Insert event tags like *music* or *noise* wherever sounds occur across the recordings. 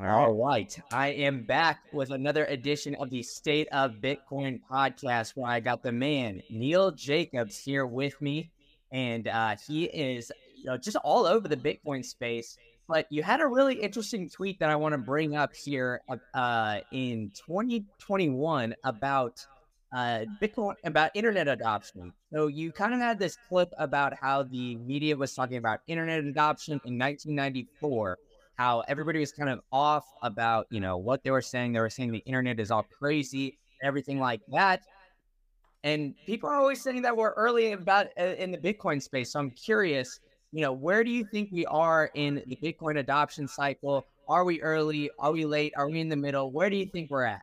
All right. I am back with another edition of the State of Bitcoin podcast where I got the man, Neil Jacobs, here with me. And uh, he is you know, just all over the Bitcoin space. But you had a really interesting tweet that I want to bring up here uh, in 2021 about uh, Bitcoin, about internet adoption. So you kind of had this clip about how the media was talking about internet adoption in 1994 how everybody was kind of off about, you know, what they were saying. They were saying the internet is all crazy, everything like that. And people are always saying that we're early about uh, in the Bitcoin space. So I'm curious, you know, where do you think we are in the Bitcoin adoption cycle? Are we early? Are we late? Are we in the middle? Where do you think we're at?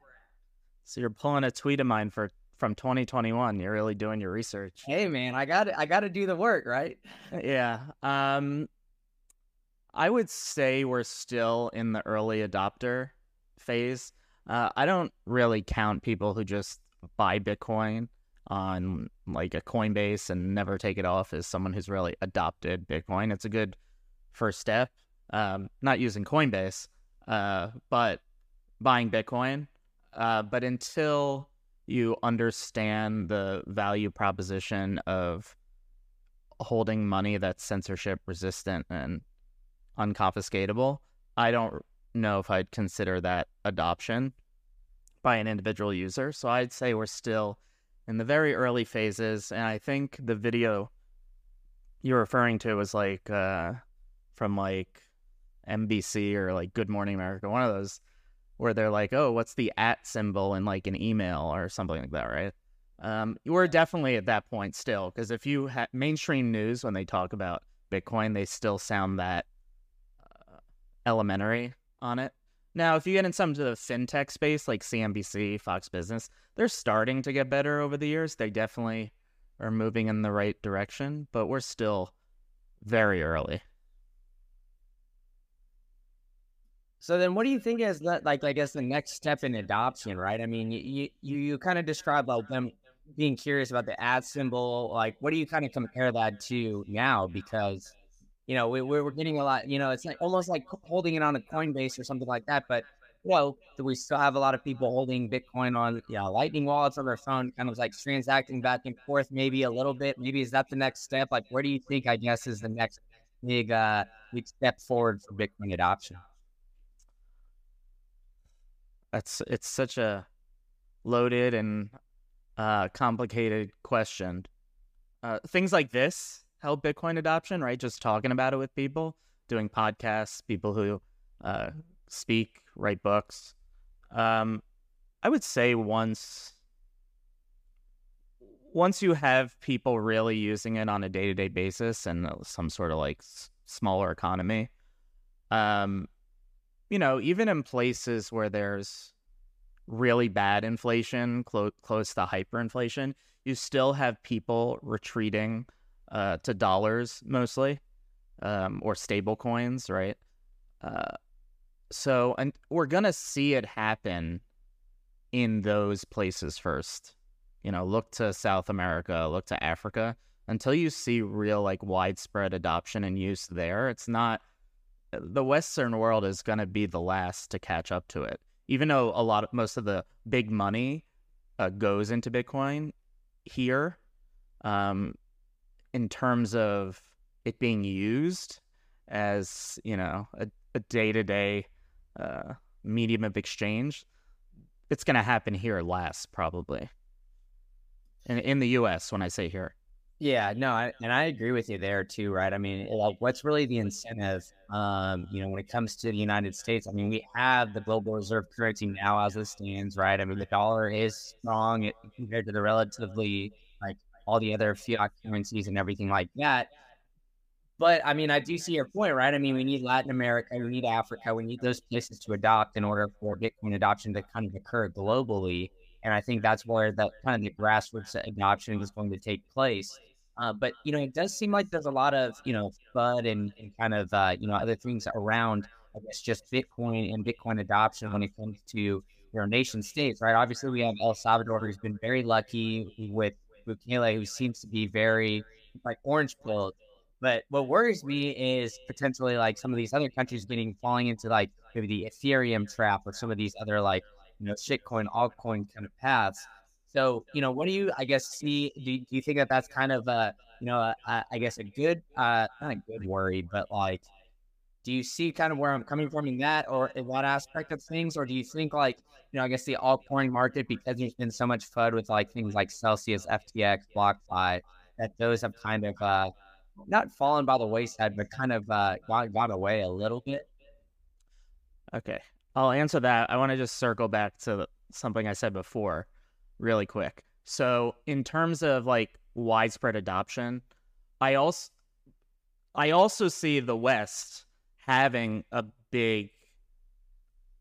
So you're pulling a tweet of mine for from 2021. You're really doing your research. Hey man, I got I got to do the work, right? *laughs* yeah. Um I would say we're still in the early adopter phase. Uh, I don't really count people who just buy Bitcoin on like a Coinbase and never take it off as someone who's really adopted Bitcoin. It's a good first step. Um, not using Coinbase, uh, but buying Bitcoin. Uh, but until you understand the value proposition of holding money that's censorship resistant and unconfiscatable, I don't know if I'd consider that adoption by an individual user. So I'd say we're still in the very early phases. And I think the video you're referring to was like uh, from like NBC or like Good Morning America, one of those where they're like, oh, what's the at symbol in like an email or something like that, right? Um, we're definitely at that point still because if you have mainstream news when they talk about Bitcoin, they still sound that elementary on it. Now, if you get in some of the fintech space like CNBC, Fox Business, they're starting to get better over the years. They definitely are moving in the right direction, but we're still very early. So then, what do you think is like, I guess the next step in adoption, right? I mean, you you, you kind of described like them being curious about the ad symbol. Like, what do you kind of compare that to now? Because you know, we, we're getting a lot, you know, it's like almost like holding it on a Coinbase or something like that. But, you know, we still have a lot of people holding Bitcoin on, yeah, Lightning wallets on their phone, kind of like transacting back and forth, maybe a little bit. Maybe is that the next step? Like, where do you think, I guess, is the next big, uh, big step forward for Bitcoin adoption? That's, it's such a loaded and uh, complicated question. Uh, things like this help Bitcoin adoption, right? Just talking about it with people, doing podcasts, people who uh, speak, write books. Um, I would say once once you have people really using it on a day to day basis and some sort of like s- smaller economy, um, you know, even in places where there's really bad inflation, clo- close to hyperinflation, you still have people retreating uh, to dollars mostly, um, or stable coins, right? Uh, so, and we're gonna see it happen in those places first. You know, look to South America, look to Africa. Until you see real like widespread adoption and use there, it's not. The Western world is gonna be the last to catch up to it. Even though a lot of most of the big money uh, goes into Bitcoin here, um, in terms of it being used as you know a day to day medium of exchange, it's going to happen here last probably. In in the U.S. when I say here. Yeah, no, I, and I agree with you there too, right? I mean, like, what's really the incentive? Um, you know, when it comes to the United States, I mean, we have the global reserve currency now as it stands, right? I mean, the dollar is strong compared to the relatively like all the other fiat currencies and everything like that. But I mean, I do see your point, right? I mean, we need Latin America, we need Africa, we need those places to adopt in order for Bitcoin adoption to kind of occur globally. And I think that's where the kind of the grassroots adoption is going to take place. Uh, but you know, it does seem like there's a lot of you know FUD and, and kind of uh, you know other things around. I guess just Bitcoin and Bitcoin adoption when it comes to your nation states, right? Obviously, we have El Salvador, who's been very lucky with Bukele, who seems to be very like orange pilled. But what worries me is potentially like some of these other countries getting falling into like maybe the Ethereum trap or some of these other like you know shitcoin, altcoin kind of paths. So you know, what do you I guess see? Do, do you think that that's kind of a you know a, a, I guess a good uh not a good worry, but like do you see kind of where I'm coming from in that or in that aspect of things, or do you think like you know I guess the altcoin market because there's been so much FUD with like things like Celsius, FTX, BlockFi that those have kind of uh not fallen by the wayside, but kind of uh, got, got away a little bit. Okay. I'll answer that. I want to just circle back to something I said before really quick. So, in terms of like widespread adoption, I also I also see the West having a big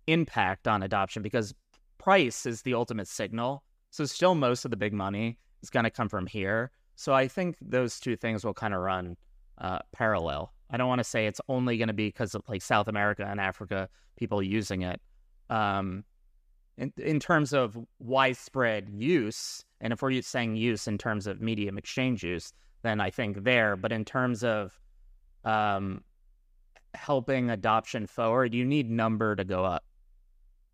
impact on adoption because price is the ultimate signal. So still most of the big money is going to come from here. So I think those two things will kind of run uh, parallel. I don't want to say it's only going to be because of like South America and Africa people using it. Um, in, in terms of widespread use, and if we're saying use in terms of medium exchange use, then I think there. But in terms of um, helping adoption forward, you need number to go up.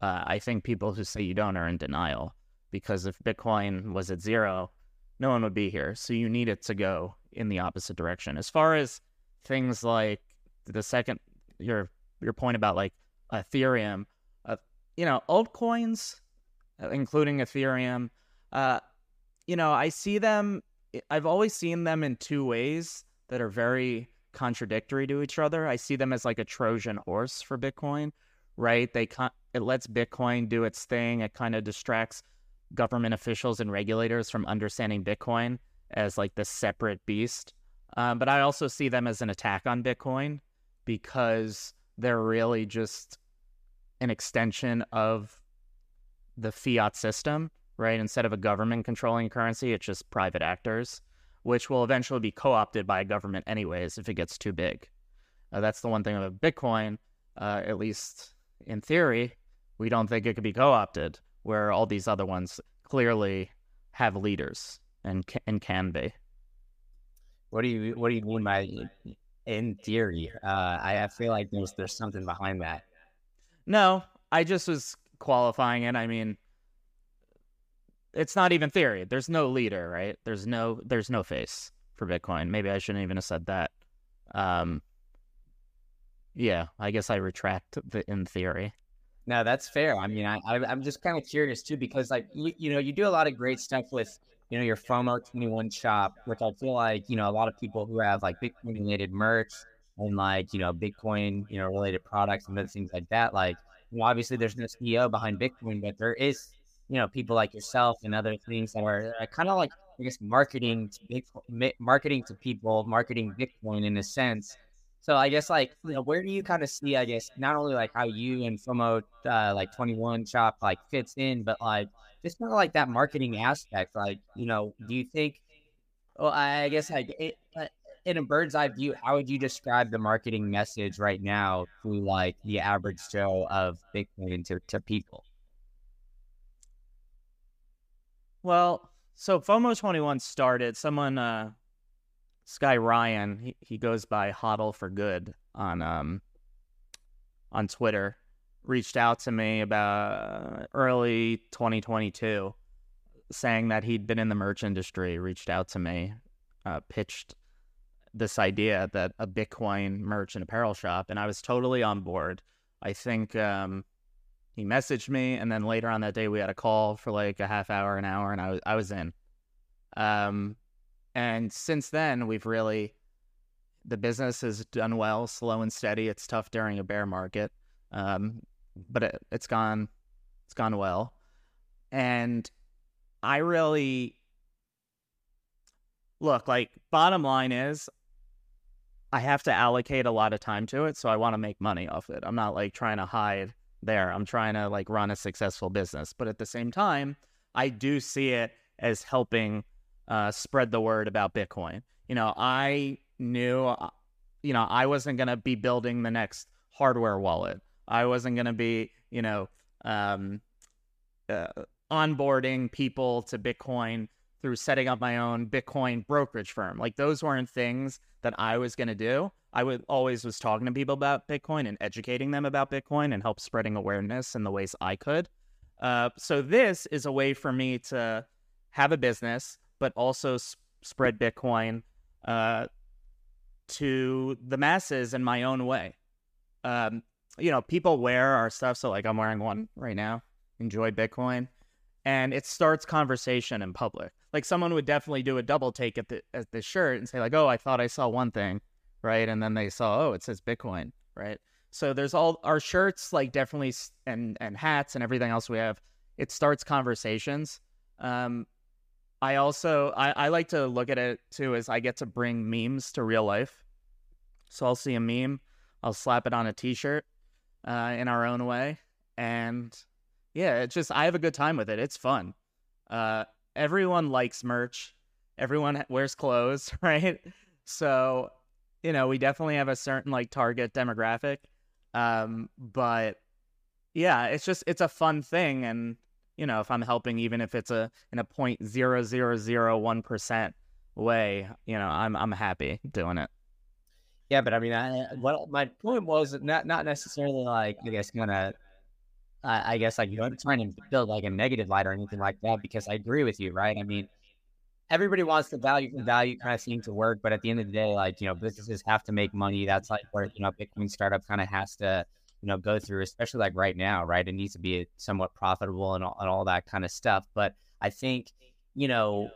Uh, I think people who say you don't are in denial because if Bitcoin was at zero, no one would be here. So you need it to go in the opposite direction. As far as things like the second your your point about like Ethereum, uh, you know, altcoins, uh, including Ethereum, uh, you know, I see them. I've always seen them in two ways that are very contradictory to each other. I see them as like a Trojan horse for Bitcoin, right? They it lets Bitcoin do its thing. It kind of distracts government officials and regulators from understanding Bitcoin as like this separate beast. Um, but I also see them as an attack on Bitcoin because they're really just an extension of the fiat system, right? Instead of a government controlling currency, it's just private actors, which will eventually be co opted by a government, anyways, if it gets too big. Uh, that's the one thing about Bitcoin, uh, at least in theory, we don't think it could be co opted where all these other ones clearly have leaders and and can be. What do you What do you mean by in theory? Uh, I, I feel like there's there's something behind that. No, I just was qualifying it. I mean, it's not even theory. There's no leader, right? There's no there's no face for Bitcoin. Maybe I shouldn't even have said that. Um, yeah, I guess I retract the in theory. No, that's fair. I mean, I, I'm just kind of curious too because, like, you, you know, you do a lot of great stuff with, you know, your FOMO 21 shop, which I feel like, you know, a lot of people who have like Bitcoin related merch and like, you know, Bitcoin, you know, related products and other things like that. Like, you know, obviously there's no CEO behind Bitcoin, but there is, you know, people like yourself and other things that are uh, kind of like, I guess, marketing to big, marketing to people, marketing Bitcoin in a sense so I guess like you know, where do you kind of see I guess not only like how you and FOMO uh, like 21 shop like fits in, but like just kind of like that marketing aspect. Like you know, do you think? Well, I guess like it, uh, in a bird's eye view, how would you describe the marketing message right now to like the average Joe of Bitcoin to, to people? Well, so FOMO 21 started. Someone uh, Sky Ryan, he, he goes by Hodl for Good on um on Twitter, reached out to me about early 2022, saying that he'd been in the merch industry. Reached out to me, uh, pitched this idea that a Bitcoin merch and apparel shop, and I was totally on board. I think um, he messaged me, and then later on that day we had a call for like a half hour, an hour, and I was I was in. Um, and since then, we've really, the business has done well, slow and steady. It's tough during a bear market, um, but it, it's gone, it's gone well. And I really look like bottom line is I have to allocate a lot of time to it, so I want to make money off it. I'm not like trying to hide there. I'm trying to like run a successful business, but at the same time, I do see it as helping uh, spread the word about Bitcoin. You know, I knew, uh, you know, I wasn't going to be building the next hardware wallet. I wasn't going to be, you know, um, uh, onboarding people to Bitcoin through setting up my own Bitcoin brokerage firm. Like those weren't things that I was going to do. I would always was talking to people about Bitcoin and educating them about Bitcoin and help spreading awareness in the ways I could. Uh, so this is a way for me to have a business, but also sp- spread Bitcoin uh, to the masses in my own way. Um, you know, people wear our stuff. So, like, I'm wearing one right now. Enjoy Bitcoin, and it starts conversation in public. Like, someone would definitely do a double take at the at the shirt and say, like, "Oh, I thought I saw one thing, right?" And then they saw, "Oh, it says Bitcoin, right?" So there's all our shirts, like definitely, and and hats and everything else we have. It starts conversations. Um, I also I, I like to look at it too as I get to bring memes to real life. So I'll see a meme, I'll slap it on a T-shirt, uh, in our own way, and yeah, it's just I have a good time with it. It's fun. Uh, everyone likes merch. Everyone wears clothes, *laughs* right? So, you know, we definitely have a certain like target demographic. Um, but yeah, it's just it's a fun thing, and you know, if I'm helping, even if it's a in a point zero zero zero one percent way, you know, I'm I'm happy doing it. Yeah, but I mean, I, what my point was not not necessarily like I guess kind of, I, guess like you know trying to build like a negative light or anything like that because I agree with you, right? I mean, everybody wants the value for value kind of thing to work, but at the end of the day, like you know, businesses have to make money. That's like where you know Bitcoin startup kind of has to you know go through, especially like right now, right? It needs to be somewhat profitable and all, and all that kind of stuff. But I think you know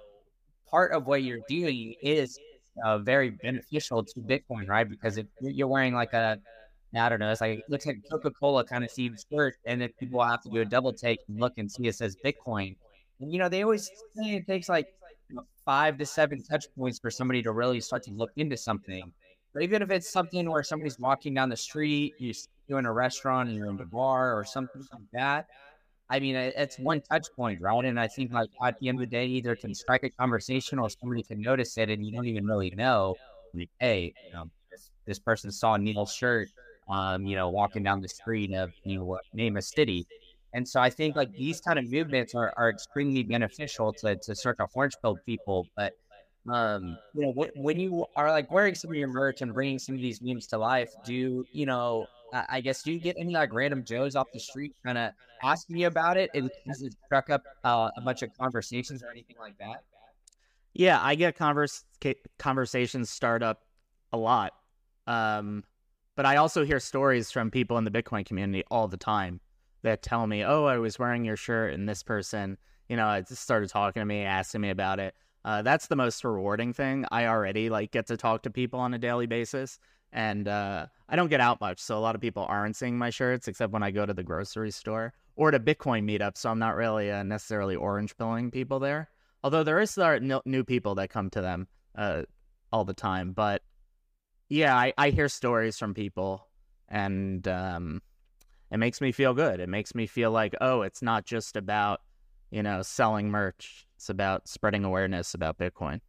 part of what you're doing is uh, very beneficial to Bitcoin, right? Because if you're wearing like a, I don't know, it's like it looks like Coca Cola kind of themed shirt, and then people have to do a double take and look and see it says Bitcoin. And you know, they always say it takes like five to seven touch points for somebody to really start to look into something. But even if it's something where somebody's walking down the street, you're in a restaurant and you're in the bar or something like that, I mean, it's one touch point, right? And I think like at the end of the day, either can strike a conversation or somebody can notice it, and you don't even really know. Hey, you know, this, this person saw Neil's shirt, um, you know, walking down the street of you know name a city, and so I think like these kind of movements are, are extremely beneficial to to to orange pill people, but. Um, you know, when you are like wearing some of your merch and bringing some of these memes to life, do you know I guess do you get any like random Joes off the street kind of asking you about it? And has it struck up uh, a bunch of conversations or anything like that? Yeah, I get converse conversations start up a lot. Um, but I also hear stories from people in the Bitcoin community all the time that tell me, "Oh, I was wearing your shirt, and this person, you know, I just started talking to me, asking me about it." Uh, that's the most rewarding thing. I already like get to talk to people on a daily basis, and uh, I don't get out much, so a lot of people aren't seeing my shirts except when I go to the grocery store or to Bitcoin meetup. So I'm not really uh, necessarily orange pilling people there. Although there is there new people that come to them uh, all the time, but yeah, I, I hear stories from people, and um, it makes me feel good. It makes me feel like oh, it's not just about you know selling merch; it's about spreading awareness about Bitcoin.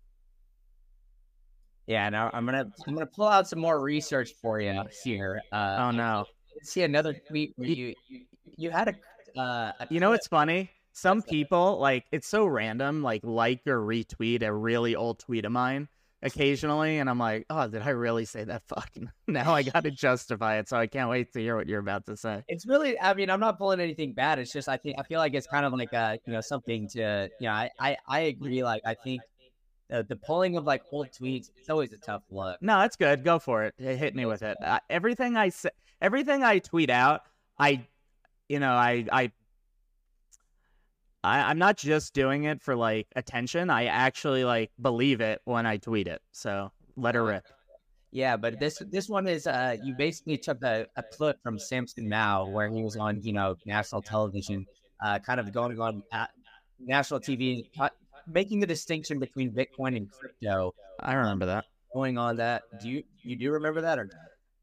Yeah, now I'm gonna I'm gonna pull out some more research for you here. Uh, oh no! See another tweet where you you, you had a, uh, a you know it's funny. Some people like it's so random, like like or retweet a really old tweet of mine occasionally, and I'm like, oh, did I really say that? *laughs* Fucking now I got to justify it, so I can't wait to hear what you're about to say. It's really, I mean, I'm not pulling anything bad. It's just I think I feel like it's kind of like a you know something to you know I I, I agree. Like I think uh, the pulling of like old tweets, it's always a tough look. No, that's good. Go for it. Hit me with it. Uh, everything I say, everything I tweet out, I, you know, I, I, I, I'm not just doing it for like attention. I actually like believe it when I tweet it. So let her rip. Yeah, but this this one is uh you basically took a, a clip from Samson Mow where he was on you know national television, uh kind of going on national TV making the distinction between Bitcoin and crypto. I remember that. Going on that, do you you do remember that or not?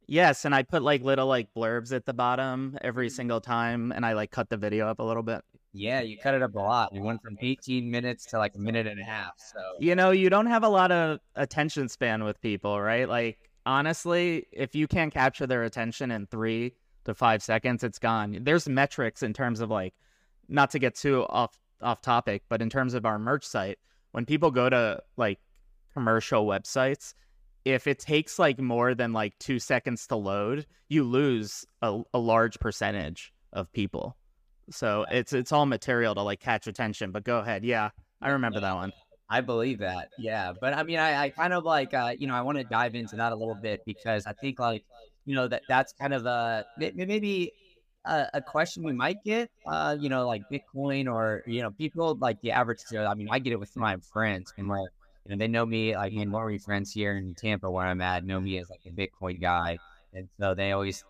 Yes, and I put like little like blurbs at the bottom every single time, and I like cut the video up a little bit. Yeah, you cut it up a lot. We went from 18 minutes to like a minute and a half. So you know, you don't have a lot of attention span with people, right? Like honestly, if you can't capture their attention in three to five seconds, it's gone. There's metrics in terms of like, not to get too off off topic, but in terms of our merch site, when people go to like commercial websites, if it takes like more than like two seconds to load, you lose a, a large percentage of people. So it's it's all material to like catch attention. But go ahead, yeah, I remember that one. I believe that, yeah. But I mean, I, I kind of like, uh, you know, I want to dive into that a little bit because I think like, you know, that that's kind of a maybe a, a question we might get, uh, you know, like Bitcoin or you know, people like the average. I mean, I get it with my friends and like, you know, they know me like in Maury friends here in Tampa where I'm at know me as like a Bitcoin guy, and so they always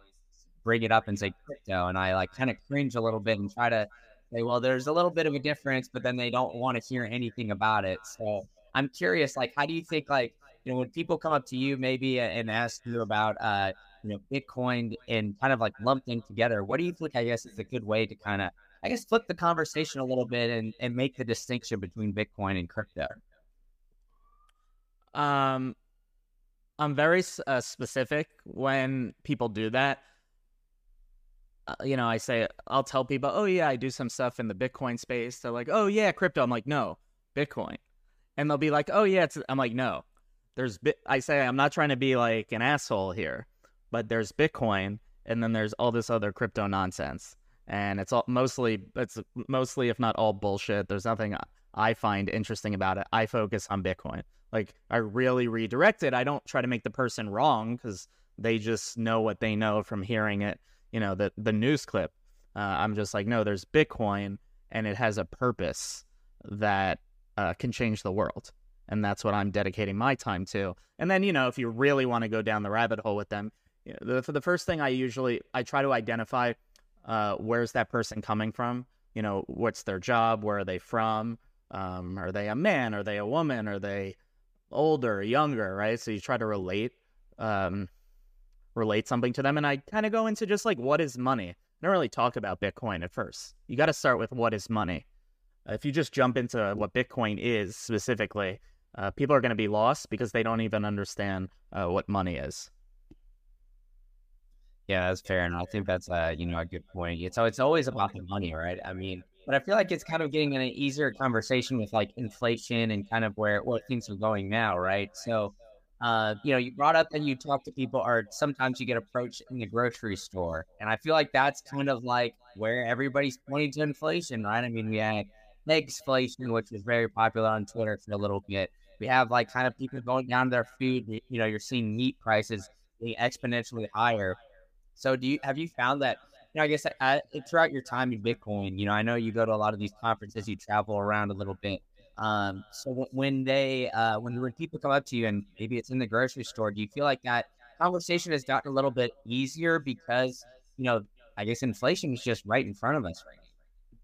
bring it up and say crypto, and I like kind of cringe a little bit and try to say, well, there's a little bit of a difference, but then they don't want to hear anything about it. So I'm curious, like, how do you think, like, you know, when people come up to you maybe and ask you about, uh, you know, Bitcoin and kind of like lumped in together, what do you think, I guess, is a good way to kind of, I guess, flip the conversation a little bit and, and make the distinction between Bitcoin and crypto? Um, I'm very uh, specific when people do that. Uh, you know, I say, I'll tell people, oh, yeah, I do some stuff in the Bitcoin space. They're like, oh, yeah, crypto. I'm like, no, Bitcoin. And they'll be like, oh, yeah, I'm like, no. There's, Bit-. I say, I'm not trying to be like an asshole here, but there's Bitcoin and then there's all this other crypto nonsense. And it's all mostly, it's mostly, if not all bullshit. There's nothing I find interesting about it. I focus on Bitcoin. Like, I really redirect it. I don't try to make the person wrong because they just know what they know from hearing it you know the the news clip. Uh, I'm just like, no, there's Bitcoin, and it has a purpose that uh, can change the world, and that's what I'm dedicating my time to. And then you know, if you really want to go down the rabbit hole with them, you know, the the first thing I usually I try to identify uh, where's that person coming from. You know, what's their job? Where are they from? Um, are they a man? Are they a woman? Are they older, younger? Right. So you try to relate. Um, relate something to them. And I kind of go into just like, what is money? I don't really talk about Bitcoin at first. You got to start with what is money. Uh, if you just jump into what Bitcoin is specifically, uh, people are going to be lost because they don't even understand uh, what money is. Yeah, that's fair, and I think that's uh, you know a good point. So it's always about the money, right? I mean, but I feel like it's kind of getting in an easier conversation with like inflation and kind of where where things are going now, right? So uh, you know, you brought up that you talk to people, or sometimes you get approached in the grocery store, and I feel like that's kind of like where everybody's pointing to inflation, right? I mean, we had inflation, which was very popular on Twitter for a little bit. We have like kind of people going down their food. You know, you're seeing meat prices being exponentially higher. So, do you have you found that? You know, I guess uh, throughout your time in Bitcoin, you know, I know you go to a lot of these conferences, you travel around a little bit. Um, so when they, uh, when when people come up to you and maybe it's in the grocery store, do you feel like that conversation has gotten a little bit easier because you know, I guess inflation is just right in front of us right now.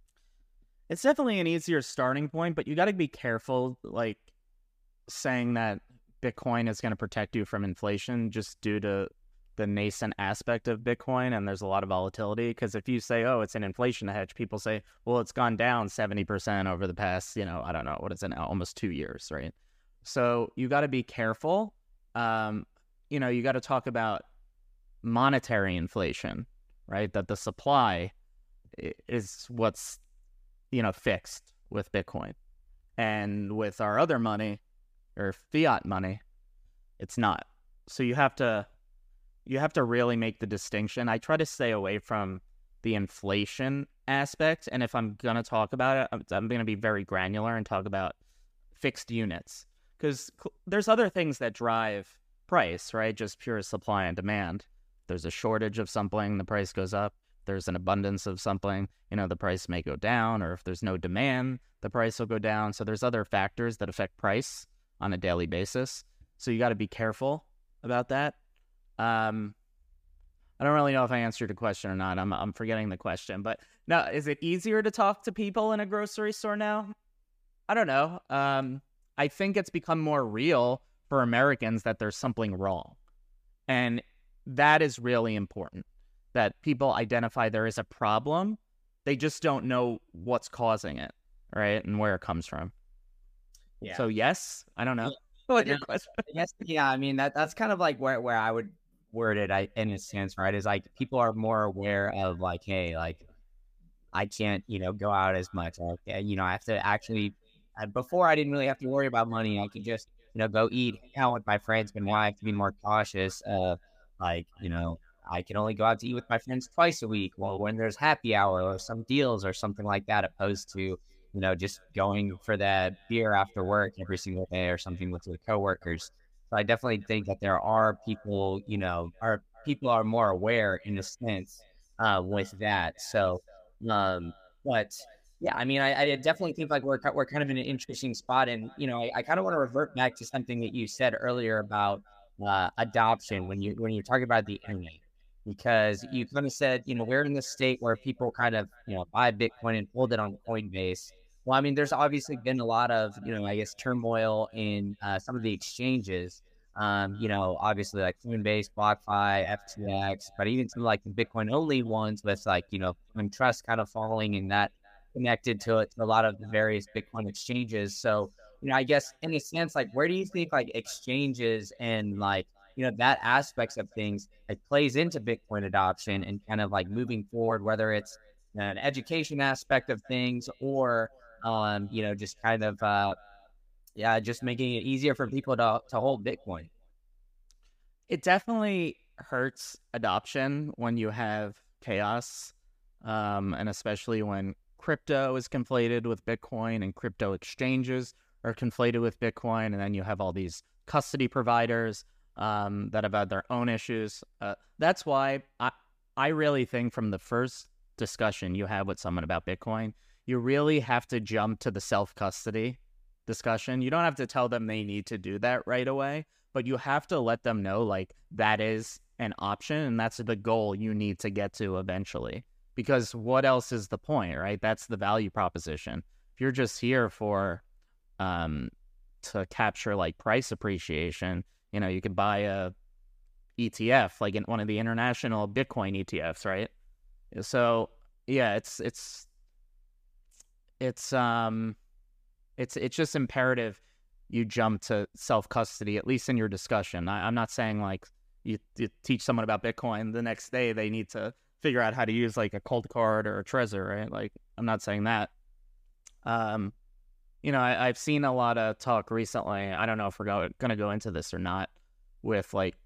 It's definitely an easier starting point, but you got to be careful, like saying that Bitcoin is going to protect you from inflation just due to the nascent aspect of Bitcoin and there's a lot of volatility. Because if you say, oh, it's an inflation hedge, people say, well, it's gone down 70% over the past, you know, I don't know, what is it now, almost two years, right? So you got to be careful. Um, you know, you got to talk about monetary inflation, right? That the supply is what's, you know, fixed with Bitcoin. And with our other money or fiat money, it's not. So you have to you have to really make the distinction. I try to stay away from the inflation aspect. And if I'm going to talk about it, I'm going to be very granular and talk about fixed units because there's other things that drive price, right? Just pure supply and demand. There's a shortage of something, the price goes up. There's an abundance of something, you know, the price may go down. Or if there's no demand, the price will go down. So there's other factors that affect price on a daily basis. So you got to be careful about that. Um, I don't really know if I answered the question or not. I'm I'm forgetting the question, but now is it easier to talk to people in a grocery store now? I don't know. Um, I think it's become more real for Americans that there's something wrong, and that is really important. That people identify there is a problem, they just don't know what's causing it, right, and where it comes from. Yeah. So yes, I don't know. What your question? Yes, yeah. I mean that that's kind of like where where I would worded I, in a sense, right? Is like people are more aware of like, hey, like I can't, you know, go out as much. Or, you know, I have to actually before I didn't really have to worry about money. I could just you know go eat, out with my friends, I have to be more cautious. Uh, like you know, I can only go out to eat with my friends twice a week. Well, when there's happy hour or some deals or something like that, opposed to you know just going for that beer after work every single day or something with your coworkers. So I definitely think that there are people, you know, are people are more aware in a sense uh, with that. So, um, but yeah, I mean, I, I, definitely think like we're we're kind of in an interesting spot, and you know, I, I kind of want to revert back to something that you said earlier about uh, adoption when you when you're talking about the internet, because you kind of said, you know, we're in the state where people kind of you know buy Bitcoin and hold it on Coinbase. Well, I mean, there's obviously been a lot of you know, I guess, turmoil in uh, some of the exchanges. Um, you know, obviously like Coinbase, BlockFi, FTX, but even some like the Bitcoin only ones with like, you know, trust kind of falling and that connected to it to a lot of the various Bitcoin exchanges. So, you know, I guess in a sense, like where do you think like exchanges and like, you know, that aspects of things like plays into Bitcoin adoption and kind of like moving forward, whether it's an education aspect of things or um, you know, just kind of uh yeah, just making it easier for people to to hold Bitcoin. It definitely hurts adoption when you have chaos, um, and especially when crypto is conflated with Bitcoin and crypto exchanges are conflated with Bitcoin, and then you have all these custody providers um, that have had their own issues. Uh, that's why I I really think from the first discussion you have with someone about Bitcoin, you really have to jump to the self custody discussion. You don't have to tell them they need to do that right away, but you have to let them know like that is an option and that's the goal you need to get to eventually. Because what else is the point, right? That's the value proposition. If you're just here for um to capture like price appreciation, you know, you could buy a ETF like in one of the international Bitcoin ETFs, right? So, yeah, it's it's it's um it's it's just imperative you jump to self custody at least in your discussion. I, am not saying like you, you, teach someone about Bitcoin the next day they need to figure out how to use like a Coldcard or a Trezor, right? Like I'm not saying that. Um, you know, I, have seen a lot of talk recently. I don't know if we're going to go into this or not with like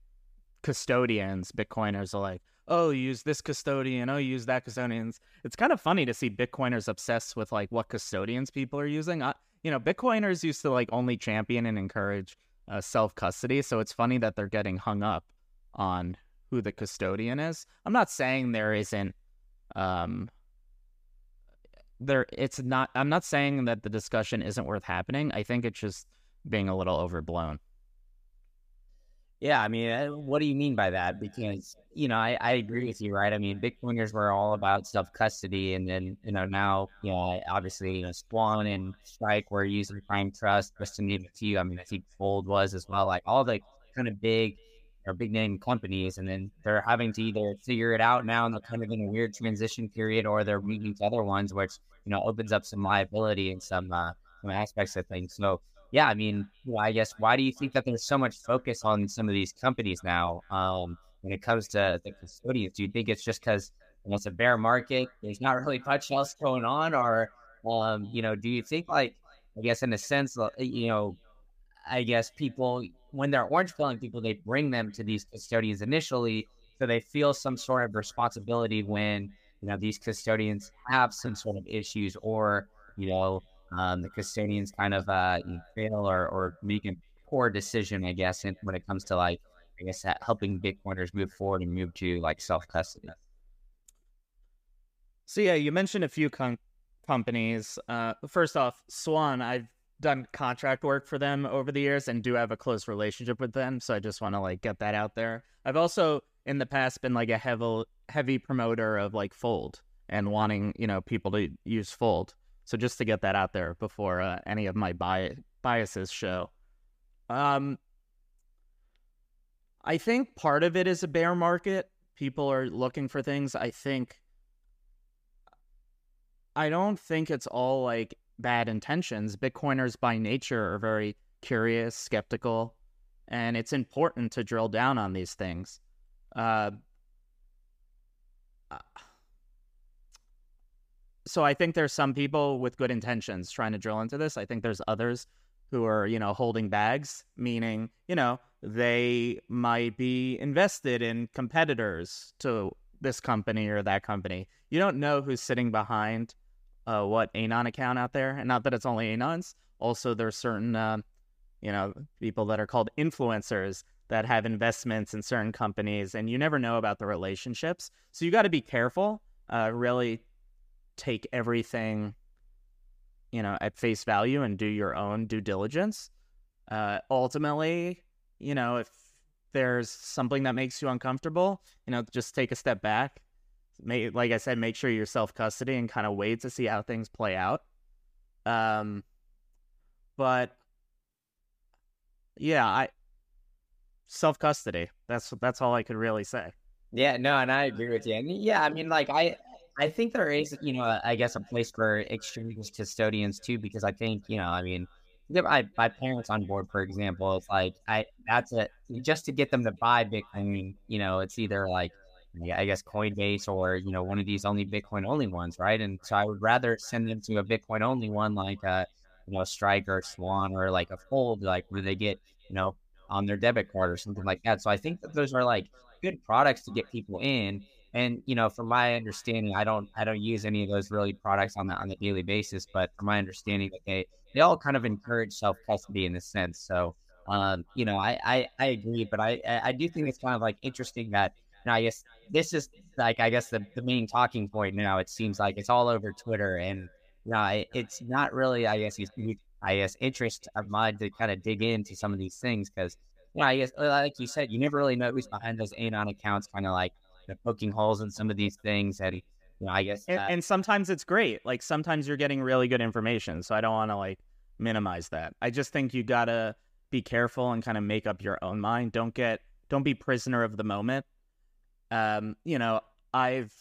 custodians, Bitcoiners are like, oh, use this custodian, oh, use that custodians. It's kind of funny to see Bitcoiners obsessed with like what custodians people are using. I, you know, Bitcoiners used to like only champion and encourage uh, self custody. So it's funny that they're getting hung up on who the custodian is. I'm not saying there isn't, um, there, it's not, I'm not saying that the discussion isn't worth happening. I think it's just being a little overblown. Yeah, I mean, uh, what do you mean by that? Because you know, I, I agree with you, right? I mean, Bitcoiners were all about self custody, and then you know now, you know, obviously, you know, Swan and Strike were using Prime Trust, just to name a few. I mean, I think Fold was as well. Like all the kind of big or big name companies, and then they're having to either figure it out now, and they're kind of in a weird transition period, or they're moving to other ones, which you know opens up some liability and some uh, some aspects of things. So yeah, I mean, well, I guess why do you think that there's so much focus on some of these companies now um, when it comes to the custodians? Do you think it's just because it's a bear market, there's not really much else going on, or um, you know, do you think like I guess in a sense, you know, I guess people when they're orange pilling people, they bring them to these custodians initially, so they feel some sort of responsibility when you know these custodians have some sort of issues or you know um, the custodians kind of uh, fail or, or make a poor decision, I guess, when it comes to like, I guess, helping Bitcoiners move forward and move to like self custody. So yeah, you mentioned a few com- companies. Uh, first off, Swan, I've done contract work for them over the years and do have a close relationship with them. So I just want to like get that out there. I've also in the past been like a heavy heavy promoter of like Fold and wanting you know people to use Fold. So just to get that out there before uh, any of my bi- biases show. Um, I think part of it is a bear market. People are looking for things. I think. I don't think it's all like bad intentions. Bitcoiners by nature are very curious, skeptical, and it's important to drill down on these things. Uh, so I think there's some people with good intentions trying to drill into this. I think there's others who are, you know, holding bags, meaning, you know, they might be invested in competitors to this company or that company. You don't know who's sitting behind uh, what Anon account out there, and not that it's only Anons. Also, there's certain, uh, you know, people that are called influencers that have investments in certain companies, and you never know about the relationships. So you got to be careful. Uh, really take everything, you know, at face value and do your own due diligence. Uh, ultimately, you know, if there's something that makes you uncomfortable, you know, just take a step back. May, like I said, make sure you're self custody and kind of wait to see how things play out. Um, but yeah, I self custody. That's that's all I could really say. Yeah, no, and I agree with you. And yeah, I mean, like I, I think there is, you know, I guess a place for exchange custodians too, because I think, you know, I mean, my, my parents on board, for example, it's like I that's it just to get them to buy Bitcoin. You know, it's either like I guess Coinbase or you know one of these only Bitcoin only ones, right? And so I would rather send them to a Bitcoin only one like a you know Strike or Swan or like a Fold, like where they get you know on their debit card or something like that. So I think that those are like good products to get people in. And you know, from my understanding, I don't I don't use any of those really products on the on the daily basis, but from my understanding, that they they all kind of encourage self custody in a sense. So, um, you know, I, I, I agree, but I, I do think it's kind of like interesting that, know, I guess this is like, I guess the, the main talking point now, it seems like it's all over Twitter and, you know, it, it's not really, I guess, I guess, interest of mine to kind of dig into some of these things because, you know, I guess, like you said, you never really know who's behind those Anon accounts, kind of like you know, poking holes in some of these things. And, you know, I guess. And, and, sometimes it's great. Like sometimes you're getting really good information. So I don't want to like minimize that. I just think you gotta be careful and kind of make up your own mind. Don't get don't be prisoner of the moment. Um, you know, I've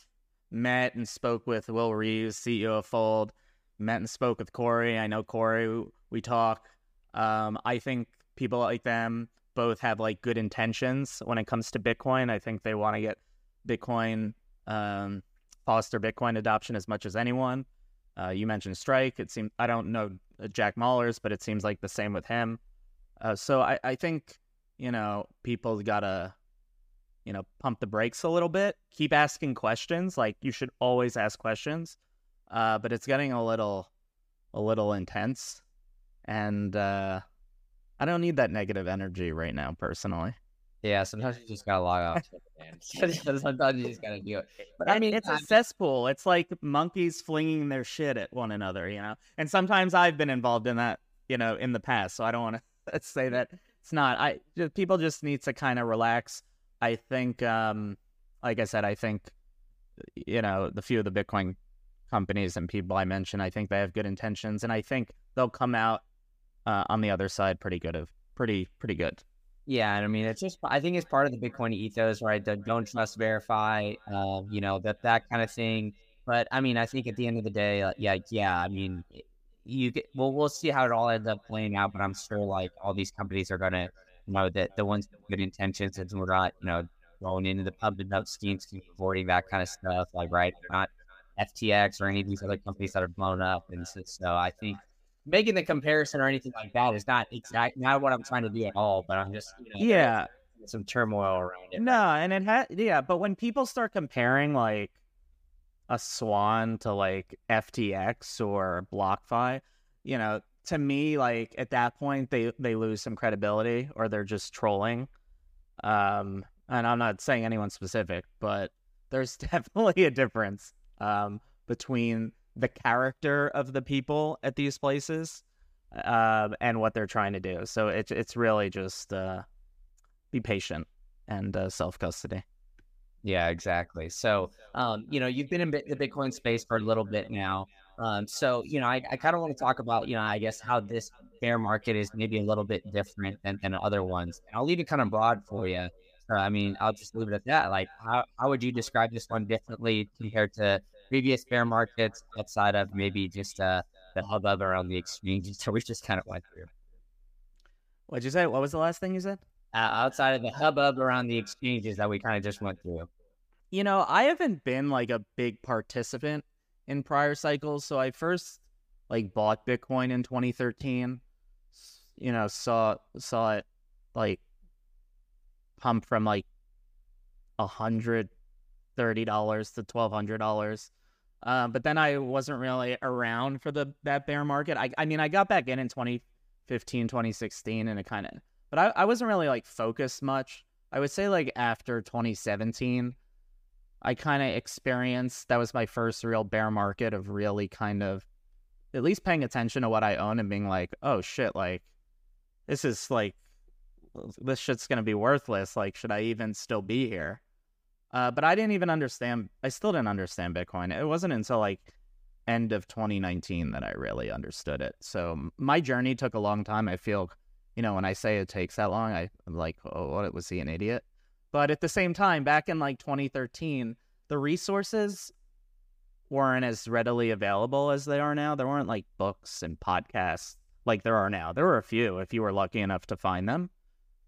met and spoke with Will Reeves, CEO of Fold. Met and spoke with Corey. I know Corey. We talk. Um, I think people like them both have like good intentions when it comes to Bitcoin. I think they want to get Bitcoin um, foster Bitcoin adoption as much as anyone. Uh, you mentioned Strike. It seems I don't know uh, Jack Mallers, but it seems like the same with him. Uh, so I, I think you know people gotta you know pump the brakes a little bit. Keep asking questions. Like you should always ask questions. Uh, but it's getting a little a little intense, and uh, I don't need that negative energy right now, personally. Yeah, sometimes you just gotta log off. *laughs* *laughs* sometimes you just gotta do it. But I mean, it's a cesspool. It's like monkeys flinging their shit at one another, you know. And sometimes I've been involved in that, you know, in the past. So I don't want *laughs* to say that it's not. I just, people just need to kind of relax. I think, um, like I said, I think, you know, the few of the Bitcoin companies and people I mentioned, I think they have good intentions, and I think they'll come out uh, on the other side pretty good of pretty pretty good. Yeah, and I mean, it's just I think it's part of the Bitcoin ethos, right? The don't trust, verify, uh, you know, that that kind of thing. But I mean, I think at the end of the day, uh, yeah, yeah, I mean, you get well, we'll see how it all ends up playing out. But I'm sure like all these companies are gonna, you know, that the ones with good intentions and we're not, you know, going into the pub and note schemes, avoiding that kind of stuff. Like, right, not FTX or any of these other companies that are blown up, and so, so I think making the comparison or anything like that is not exact not what I'm trying to do at all. But I'm just you know, yeah some turmoil around it. No, and it had yeah, but when people start comparing like a Swan to like FTX or BlockFi, you know, to me like at that point they they lose some credibility or they're just trolling. Um, and I'm not saying anyone specific, but there's *laughs* definitely a difference um between the character of the people at these places uh, and what they're trying to do. So it's it's really just uh, be patient and uh, self custody. Yeah, exactly. So, um, you know, you've been in the Bitcoin space for a little bit now. Um, so, you know, I, I kind of want to talk about, you know, I guess how this bear market is maybe a little bit different than, than other ones. And I'll leave it kind of broad for you. So, I mean, I'll just leave it at that. Like, how, how would you describe this one differently compared to previous bear markets outside of maybe just uh, the hubbub around the exchanges *laughs* so we just kind of went through. What'd you say? What was the last thing you said? Uh, outside of the hubbub around the exchanges that we kind of just went through. You know, I haven't been like a big participant in prior cycles. So I first like bought Bitcoin in 2013. You know, saw saw it like pump from like a hundred thirty dollars to twelve hundred dollars. Uh, but then I wasn't really around for the that bear market. I I mean I got back in in 2015, 2016, and it kind of, but I, I wasn't really like focused much. I would say like after 2017, I kind of experienced that was my first real bear market of really kind of at least paying attention to what I own and being like, oh shit, like this is like this shit's gonna be worthless. Like, should I even still be here? Uh, but I didn't even understand. I still didn't understand Bitcoin. It wasn't until like end of 2019 that I really understood it. So my journey took a long time. I feel, you know, when I say it takes that long, I, am like, oh, what was he an idiot? But at the same time, back in like 2013, the resources weren't as readily available as they are now. There weren't like books and podcasts like there are now. There were a few if you were lucky enough to find them.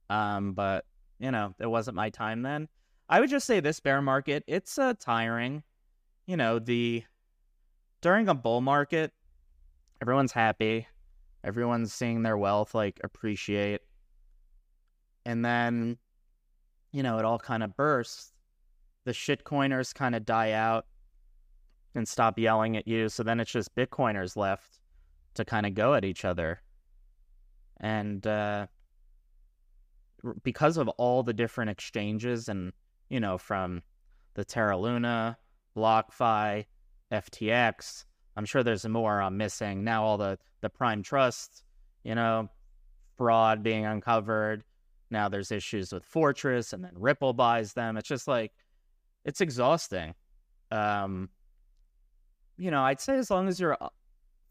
Um, but you know, it wasn't my time then. I would just say this bear market, it's uh, tiring. You know, the during a bull market, everyone's happy. Everyone's seeing their wealth like appreciate. And then, you know, it all kind of bursts. The shitcoiners kind of die out and stop yelling at you. So then it's just Bitcoiners left to kind of go at each other. And uh, because of all the different exchanges and, you know, from the Terra Luna, BlockFi, FTX, I'm sure there's more I'm missing. Now all the, the Prime Trust, you know, fraud being uncovered. Now there's issues with Fortress and then Ripple buys them. It's just like, it's exhausting. Um, you know, I'd say as long as you're, uh,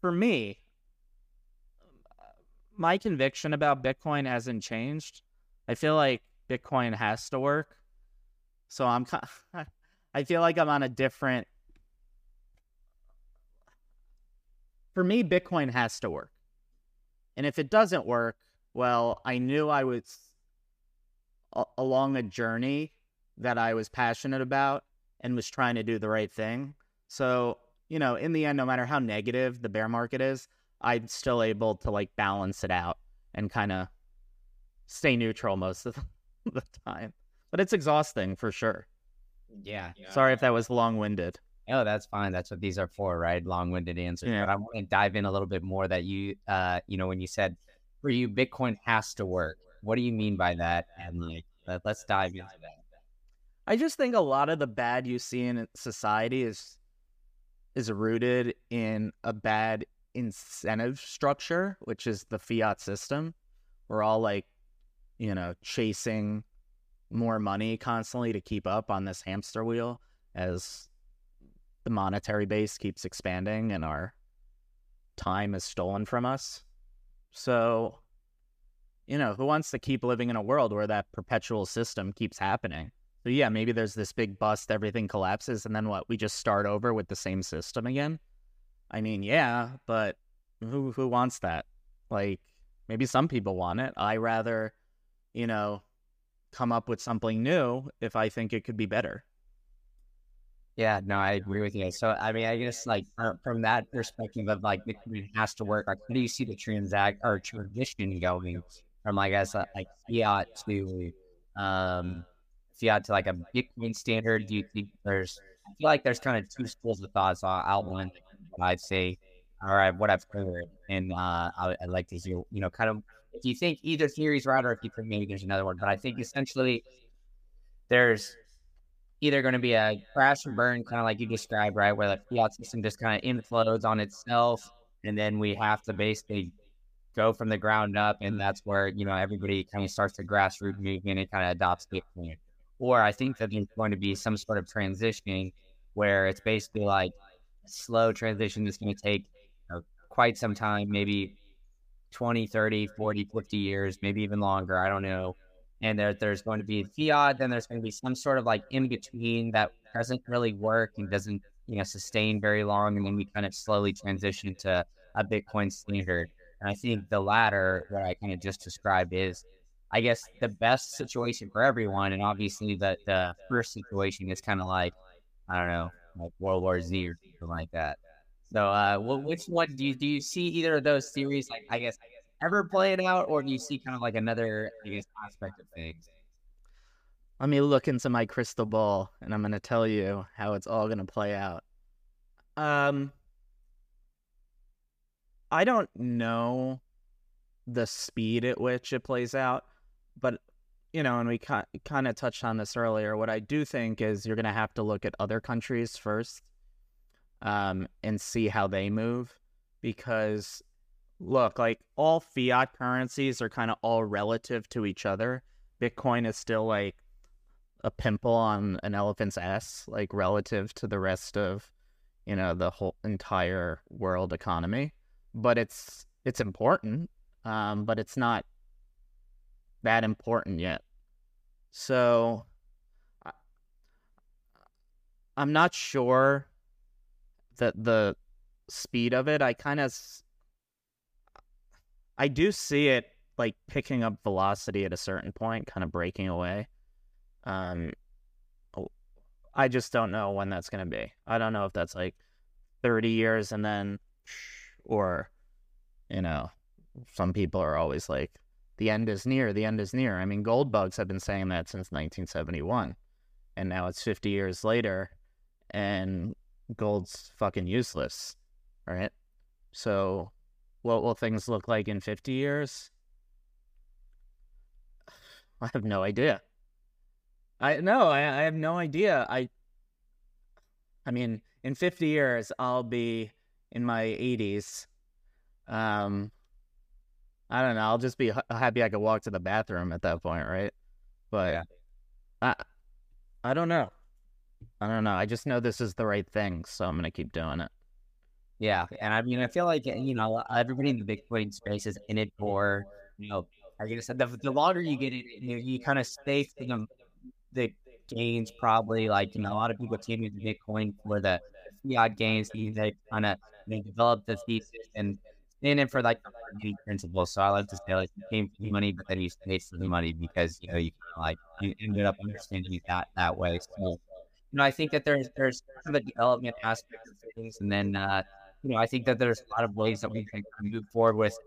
for me, my conviction about Bitcoin hasn't changed. I feel like Bitcoin has to work. So I'm *laughs* I feel like I'm on a different For me Bitcoin has to work. And if it doesn't work, well, I knew I was a- along a journey that I was passionate about and was trying to do the right thing. So, you know, in the end no matter how negative the bear market is, I'm still able to like balance it out and kind of stay neutral most of *laughs* the time. But it's exhausting for sure. Yeah. Sorry if that was long winded. Oh, that's fine. That's what these are for, right? Long winded answers. Yeah. But I want to dive in a little bit more that you, uh, you know, when you said for you, Bitcoin has to work. What do you mean by that? And like, let, let's dive into that. I just think a lot of the bad you see in society is is rooted in a bad incentive structure, which is the fiat system. We're all like, you know, chasing more money constantly to keep up on this hamster wheel as the monetary base keeps expanding and our time is stolen from us. So, you know, who wants to keep living in a world where that perpetual system keeps happening? So, yeah, maybe there's this big bust, everything collapses, and then what? We just start over with the same system again? I mean, yeah, but who who wants that? Like maybe some people want it. I rather, you know, come up with something new if I think it could be better. Yeah, no, I agree with you. So, I mean, I guess like from that perspective of like Bitcoin has to work, like, how do you see the transact or transition going from, I guess, uh, like fiat to um, fiat to like a Bitcoin standard? Do you think there's? I feel like there's kind of two schools of thoughts. So I'll outline I'd say, all right, what I've heard, and uh, I, would like to hear, you know, kind of if you think either theory's right or if you think maybe there's another one. But I think essentially there's either going to be a crash and burn, kind of like you described, right, where the fiat system just kind of inflows on itself, and then we have to basically go from the ground up, and that's where you know everybody kind of starts the grassroots movement and kind of adopts Bitcoin. Or I think that there's going to be some sort of transitioning where it's basically like slow transition that's going to take you know, quite some time, maybe 20, 30, 40, 50 years, maybe even longer. I don't know. And there, there's going to be fiat, then there's going to be some sort of like in between that doesn't really work and doesn't, you know, sustain very long. And then we kind of slowly transition to a Bitcoin standard. And I think the latter, what I kind of just described, is I guess the best situation for everyone. And obviously, the, the first situation is kind of like, I don't know, like World War Z or something like that. So, uh, which one do you do you see either of those series Like, I guess ever playing out, or do you see kind of like another, I guess, aspect of things? Let me look into my crystal ball, and I'm going to tell you how it's all going to play out. Um, I don't know the speed at which it plays out, but you know, and we kind of touched on this earlier. What I do think is you're going to have to look at other countries first, um, and see how they move, because look, like all fiat currencies are kind of all relative to each other. Bitcoin is still like a pimple on an elephant's ass, like relative to the rest of, you know, the whole entire world economy. But it's it's important, um, but it's not that important yet. So I'm not sure that the speed of it. I kind of I do see it like picking up velocity at a certain point, kind of breaking away. Um, oh, I just don't know when that's going to be. I don't know if that's like 30 years and then, *sniffs* or, you know, some people are always like, the end is near, the end is near. I mean, gold bugs have been saying that since 1971. And now it's 50 years later and gold's fucking useless. Right. So what will things look like in 50 years? *sighs* I have no idea. I no, I, I have no idea. I I mean, in 50 years I'll be in my 80s. Um I don't know, I'll just be happy I could walk to the bathroom at that point, right? But yeah. I I don't know. I don't know. I just know this is the right thing, so I'm to keep doing it. Yeah, and I mean, I feel like you know everybody in the Bitcoin space is in it for you know. I guess the, the longer you get it, you, know, you kind of stay for the the gains. Probably like you know, a lot of people came into Bitcoin for the fiat gains. They kind of they developed the thesis and in for like the principles. So I like to say like you came for the money, but then you stayed for the money because you know you kind of like you ended up understanding it that that way. So you know, I think that there's there's kind of a development aspect of things, and then uh, you know, I think that there's a lot of ways that we can move forward with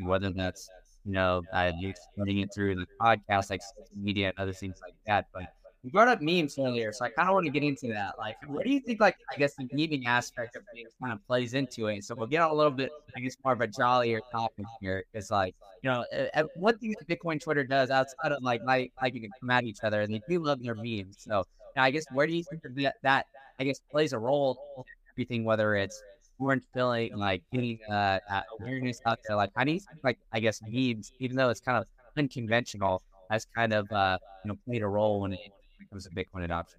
whether that's, you know, uh, spreading it through the podcast, like media and other things like that. But you brought up memes earlier, so I kind of want to get into that. Like, what do you think, like, I guess the memeing aspect of things kind of plays into it? So we'll get a little bit, I guess, more of a jollier topic here. It's like, you know, one thing that Bitcoin Twitter does outside of like, like, like you can come at each other, and they do love their memes. So I guess, where do you think that, that I guess, plays a role in everything, whether it's weren't feeling like getting uh, awareness out there. Like, how do you like, I guess memes, even though it's kind of unconventional, has kind of, uh, you know, played a role when it, comes to Bitcoin adoption?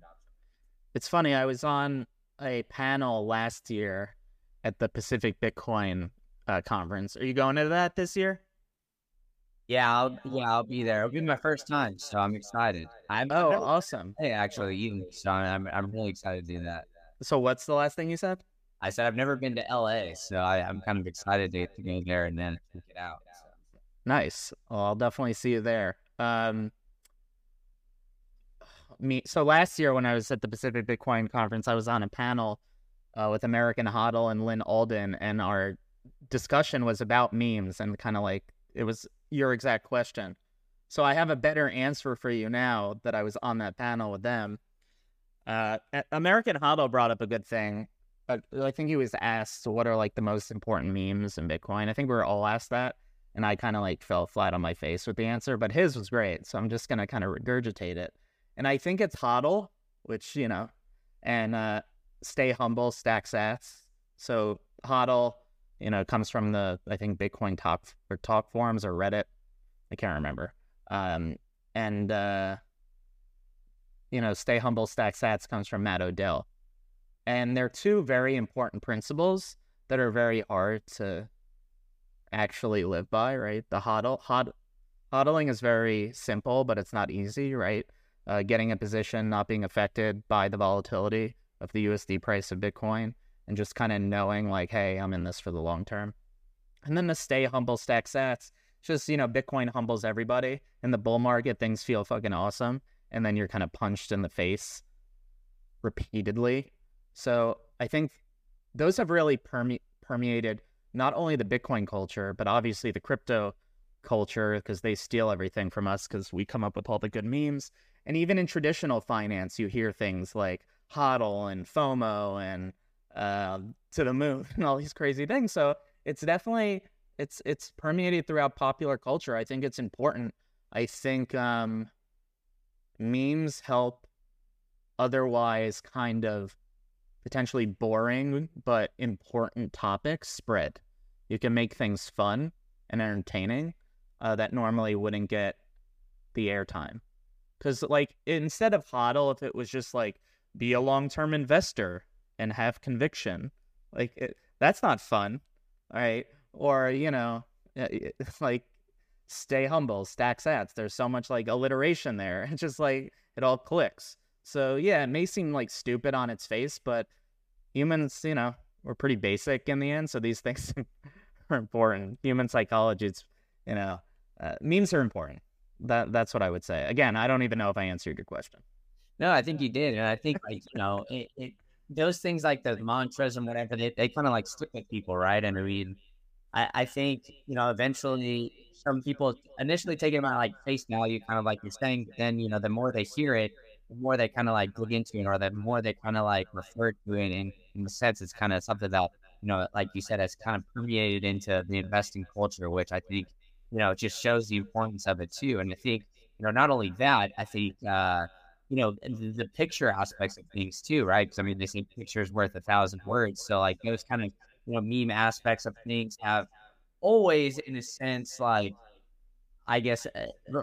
It's funny. I was on a panel last year at the Pacific Bitcoin uh, conference. Are you going to that this year? Yeah, I'll, yeah, I'll be there. It'll be my first time, so I'm excited. I'm oh, awesome! Hey, actually, you, so I'm I'm really excited to do that. So, what's the last thing you said? I said I've never been to LA, so I, am kind of excited to, get to, go there and then check it out. So. Nice. Well, I'll definitely see you there. Um, *sighs* me. So last year when I was at the Pacific Bitcoin conference, I was on a panel uh, with American HODL and Lyn Alden, and our discussion was about memes and kind of like it was your exact question. So I have a better answer for you now that I was on that panel with them. Uh, American HODL brought up a good thing I think he was asked what are like the most important memes in Bitcoin. I think we were all asked that, and I kind of like fell flat on my face with the answer. But his was great, so I'm just gonna kind of regurgitate it. And I think it's HODL, which you know, and uh, stay humble, stack sats. So HODL, you know, comes from the I think Bitcoin talk or talk forums or Reddit. I can't remember. Um, and uh, you know, stay humble, stack sats comes from Matt Odell. And they're two very important principles that are very hard to actually live by, right? The hodl, hod, hodling is very simple, but it's not easy, right? Uh, getting a position, not being affected by the volatility of the USD price of Bitcoin, and just kind of knowing, like, hey, I'm in this for the long term. And then the stay humble, stack sats. Just, you know, Bitcoin humbles everybody. In the bull market, things feel fucking awesome. And then you're kind of punched in the face repeatedly So I think those have really perme- permeated not only the Bitcoin culture, but obviously the crypto culture because they steal everything from us because we come up with all the good memes. And even in traditional finance, you hear things like HODL and FOMO and uh, to the moon *laughs* and all these crazy things. So it's definitely it's it's permeated throughout popular culture. I think it's important. I think um, memes help otherwise kind of potentially boring but important topics spread. You can make things fun and entertaining uh, that normally wouldn't get the airtime. Because, like, instead of HODL, if it was just like be a long term investor and have conviction, like, it, that's not fun, right? Or, you know, *laughs* like, stay humble, stack sats. There's so much like alliteration there. *laughs* It's just like it all clicks. So, yeah, it may seem like stupid on its face, but humans, you know, we're pretty basic in the end. So these *laughs* things are important. Human psychology, it's, you know, uh, memes are important. That that's what I would say. Again, I don't even know if I answered your question. No, I think you did, and I think like you know, it, it those things like the mantras and whatever they, they kind of like stick with people, right? And I mean, I, I think you know eventually some people initially take it on like face value, kind of like you're saying. but Then you know, the more they hear it, the more they kind of like dig into it, or the more they kind of like refer to it. And in the sense, it's kind of something that you know, like you said, has kind of permeated into the investing culture, which I think you know, just shows the importance of it too. And I think, you know, not only that, I think, uh, you know, the, the picture aspects of things too, right? Because I mean, they say pictures worth a thousand words. So like those kind of, you know, meme aspects of things have always, in a sense, like, I guess, uh,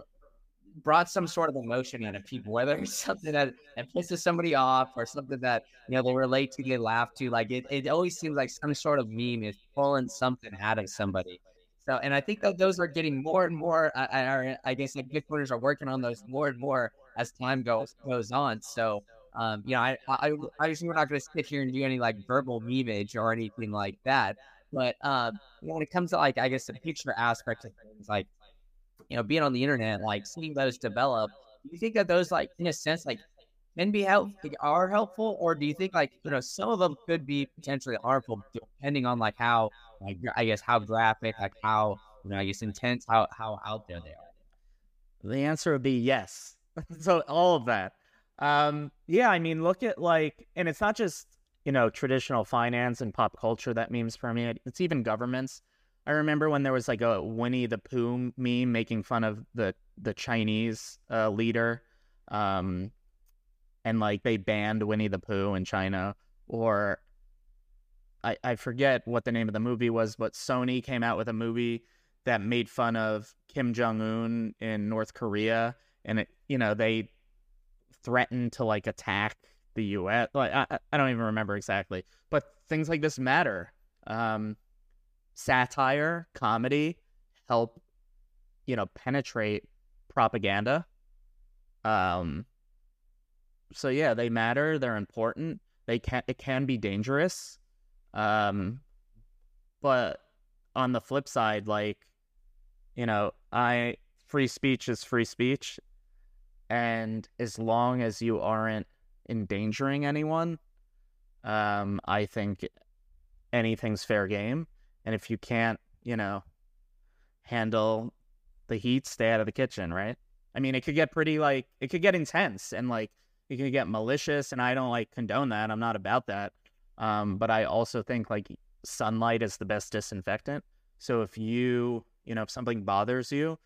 brought some sort of emotion out of people, whether it's *laughs* something that, that pisses somebody off or something that, you know, they relate to, they laugh to. Like it, it always seems like some sort of meme is pulling something out of somebody. So, and I think that those are getting more and more. I, I guess like Bitcoiners are working on those more and more as time goes goes on. So, um, you know, I, I I obviously we're not going to sit here and do any like verbal memeage or anything like that. But um, when it comes to like, I guess the picture aspect of things, like, you know, being on the internet, like seeing those develop, do you think that those like, in a sense, like can be helpful, are helpful, or do you think like you know some of them could be potentially harmful depending on like how like I guess how graphic, like how you know I guess intense, how how out there they are. The answer would be yes. *laughs* so all of that. Um, yeah, I mean, look at like, and it's not just you know traditional finance and pop culture that memes permeate. It's even governments. I remember when there was like a Winnie the Pooh meme making fun of the the Chinese uh, leader. Um, and like they banned Winnie the Pooh in China, or I, I forget what the name of the movie was, but Sony came out with a movie that made fun of Kim Jong Un in North Korea, and it you know they threatened to like attack the U.S. Like I, I don't even remember exactly, but things like this matter. Um, satire, comedy help you know penetrate propaganda. Um, so yeah, they matter. They're important. They can it can be dangerous. Um, but on the flip side, like you know, I free speech is free speech, and as long as you aren't endangering anyone, um, I think anything's fair game. And if you can't, you know, handle the heat, stay out of the kitchen, right? I mean, it could get pretty like it could get intense and like you can get malicious, and I don't like condone that. I'm not about that. Um, but I also think like sunlight is the best disinfectant. So if you, you know, if something bothers you,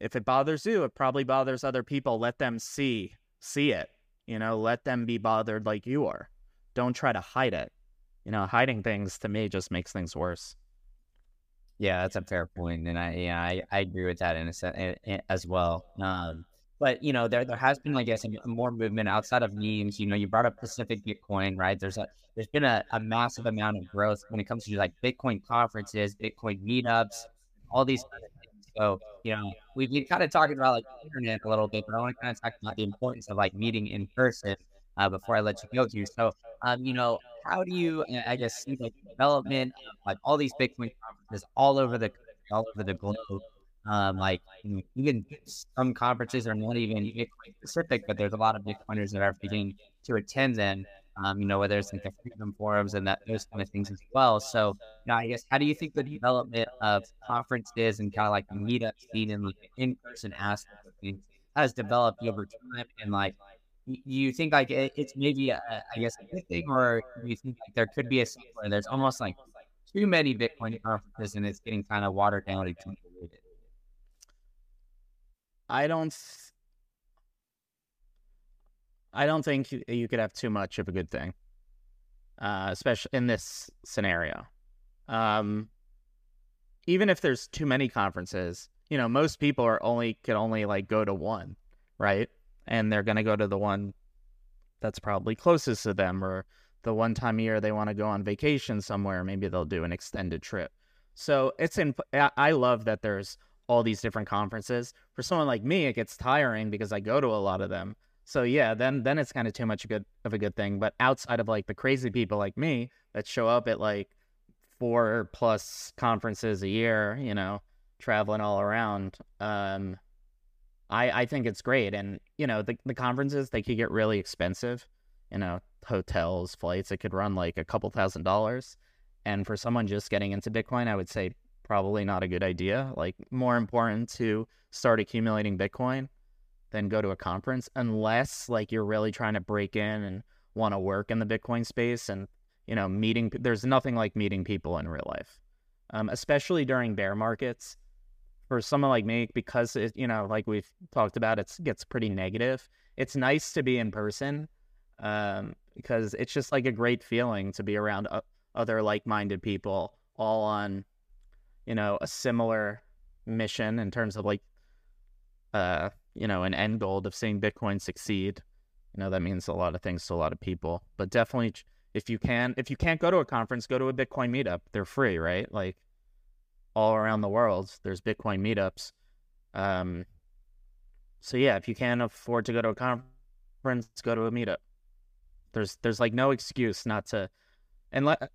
if it bothers you, it probably bothers other people. Let them see see it. You know, let them be bothered like you are. Don't try to hide it. You know, hiding things to me just makes things worse. Yeah, that's a fair point, and I yeah I, I agree with that in a sense as well. Um, but you know, there there has been, I guess, more movement outside of memes. You know, you brought up Pacific Bitcoin, right? There's a there's been a, a massive amount of growth when it comes to like Bitcoin conferences, Bitcoin meetups, all these kind of things. So, you know, we've been kind of talking about like internet a little bit, but I want to kind of talk about the importance of like meeting in person uh, before I let you go here. So, um, you know, how do you, I guess, see like development like all these Bitcoin conferences all over the all over the globe? Um, like even some conferences are not even Bitcoin specific, but there's a lot of Bitcoiners that are beginning to attend them. Um, you know, whether it's like the freedom forums and that those kind of things as well. So, you I guess how do you think the development of conferences and kind of like the meetup scene and like the in-person aspect has developed over time? And like, you think like it, it's maybe a, I guess a good thing, or you think like there could be a where there's almost like too many Bitcoin conferences and it's getting kind of watered down and? I don't. I don't think you could have too much of a good thing, uh, especially in this scenario. Um, even if there's too many conferences, you know, most people are only can only like go to one, right? And they're gonna go to the one that's probably closest to them, or the one time a year they want to go on vacation somewhere. Maybe they'll do an extended trip. So it's in. I love that there's all these different conferences. For someone like me, it gets tiring because I go to a lot of them. So yeah, then then it's kind of too much good of a good thing. But outside of like the crazy people like me that show up at like four plus conferences a year, you know, traveling all around, um, I I think it's great. And you know, the the conferences they could get really expensive. You know, hotels, flights, it could run like a couple thousand dollars. And for someone just getting into Bitcoin, I would say probably not a good idea. Like more important to start accumulating Bitcoin than go to a conference unless like you're really trying to break in and want to work in the Bitcoin space and you know meeting. There's nothing like meeting people in real life, um, especially during bear markets. For someone like me, because it, you know, like we've talked about, it gets pretty negative. It's nice to be in person um, because it's just like a great feeling to be around other like-minded people, all on, you know, a similar mission in terms of like uh you know, an end goal of seeing Bitcoin succeed. You know, that means a lot of things to a lot of people. But definitely, if you can, if you can't go to a conference, go to a Bitcoin meetup. They're free, right? Like all around the world, there's Bitcoin meetups. Um, so yeah, if you can't afford to go to a conference, go to a meetup. There's there's like no excuse not to, and let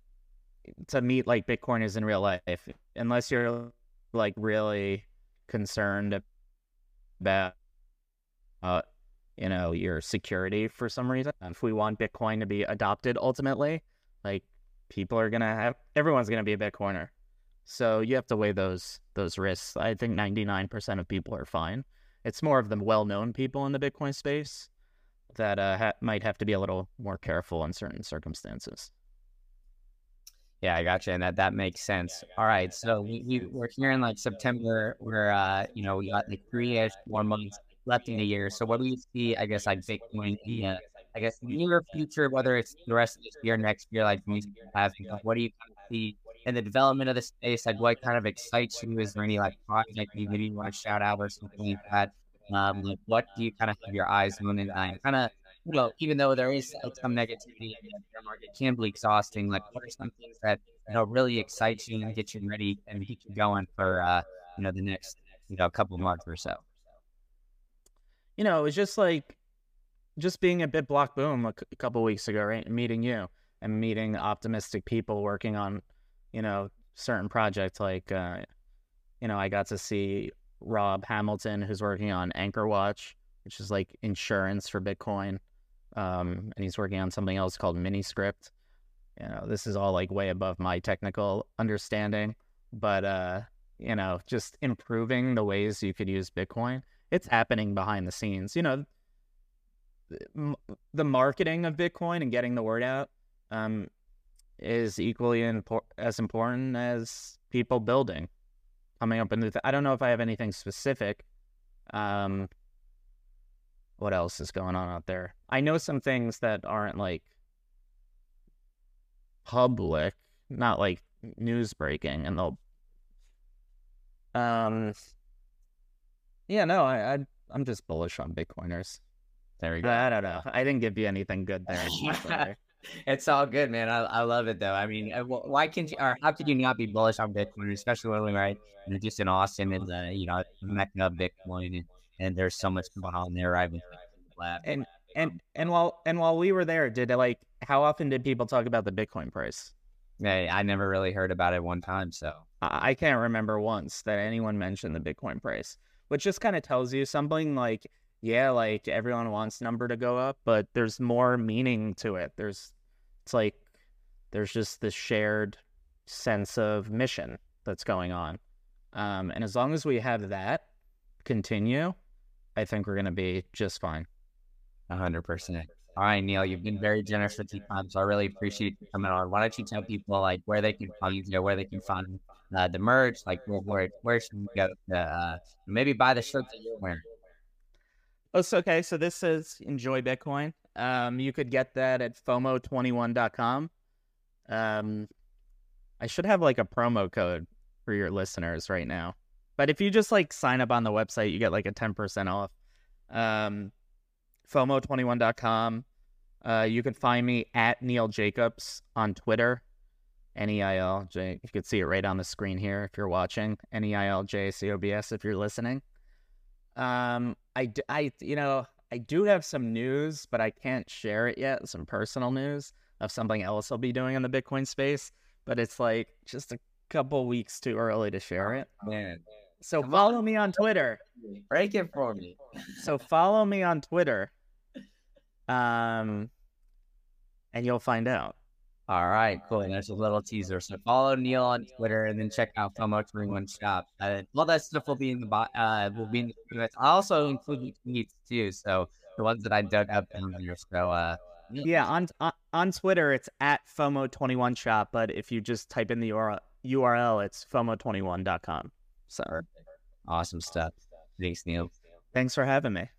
to meet like Bitcoiners in real life, unless you're like really concerned about uh, you know, your security for some reason. If we want Bitcoin to be adopted ultimately, like people are gonna have everyone's gonna be a Bitcoiner. So you have to weigh those those risks. I think 99% of people are fine. It's more of the well-known people in the Bitcoin space that uh, ha- might have to be a little more careful in certain circumstances. Yeah, I got you, and that that makes sense. All right, so we, we we're here in like September, where uh, you know we got like three ish, four months left in the year. So what do you see? I guess like Bitcoin, the I guess the near future, whether it's the rest of this year, next year, like have, what do you see in the development of the space? Like what kind of excites you? Is there any like project you maybe want to shout out or something like that? Um, like what do you kind of have your eyes on and uh, kind of you know, even though there is some negativity in the bear market, can be exhausting. Like, what are some things that you know really excite you and get you ready and keep you going for uh, you know the next you know couple months or so? You know, it was just like just being at BitBlock Boom a, c- a couple weeks ago, right? And meeting you and meeting optimistic people working on, you know, certain projects. Like, uh, you know, I got to see Rob Hamilton, who's working on Anchor Watch, which is like insurance for Bitcoin. Um, and he's working on something else called Miniscript. You know, this is all like way above my technical understanding, but uh, you know, just improving the ways you could use Bitcoin it's happening behind the scenes. You know, the marketing of Bitcoin and getting the word out um, is equally impor- as important as people building, coming up with. Th- I don't know if I have anything specific. Um, what else is going on out there? I know some things that aren't like public, not like news breaking, and they'll um yeah, no, I, I I'm just bullish on Bitcoiners. There we go. I don't know. I didn't give you anything good there. *laughs* it's all good, man. I, I love it though. I mean, uh, why can you or how could you not be bullish on Bitcoin, especially when we're right, you know, just in Austin and uh, you know, mecca of Bitcoin, and, and there's so much going on there. I've been and and and while and while we were there, did it like how often did people talk about the Bitcoin price? Hey, I never really heard about it one time, so I can't remember once that anyone mentioned the Bitcoin price which just kind of tells you something like yeah, like everyone wants number to go up, but there's more meaning to it. There's it's like there's just this shared sense of mission that's going on. Um, and as long as we have that continue, I think we're gonna be just fine. hundred percent. All right, Neil, you've been very generous with your time, so I really appreciate you coming on. Why don't you tell people like where they can find you, where they can find uh, the merch, like where where, should you go to uh, maybe buy the shirt that you're wearing? Oh, so, okay. So this says enjoy Bitcoin. Um, you could get that at FOMO21.com. Um, I should have like a promo code for your listeners right now. But if you just like sign up on the website, you get like a 10% off. Um, FOMO21.com. Uh, you can find me at Neil Jacobs on Twitter. N E I L J. You can see it right on the screen here if you're watching. N E I L J C O B S if you're listening. Um, I, I, you know, I do have some news, but I can't share it yet. Some personal news of something else I'll be doing in the Bitcoin space, but it's like just a couple weeks too early to share it. Man, So Come follow on. me on Twitter. break it for me. So follow me on Twitter. Um, and you'll find out. All right, cool. And there's a little teaser. So follow Neil on Twitter and then check out FOMO Twenty One Shop. Uh, all that stuff will be in the bo- uh will be in the comments. I also include tweets too. So the ones that I don't have in there. So uh, Yeah, on on, on Twitter it's at FOMO21 shop, but if you just type in the URL, URL it's FOMO21.com. So awesome stuff. Thanks, Neil. thanks for having me.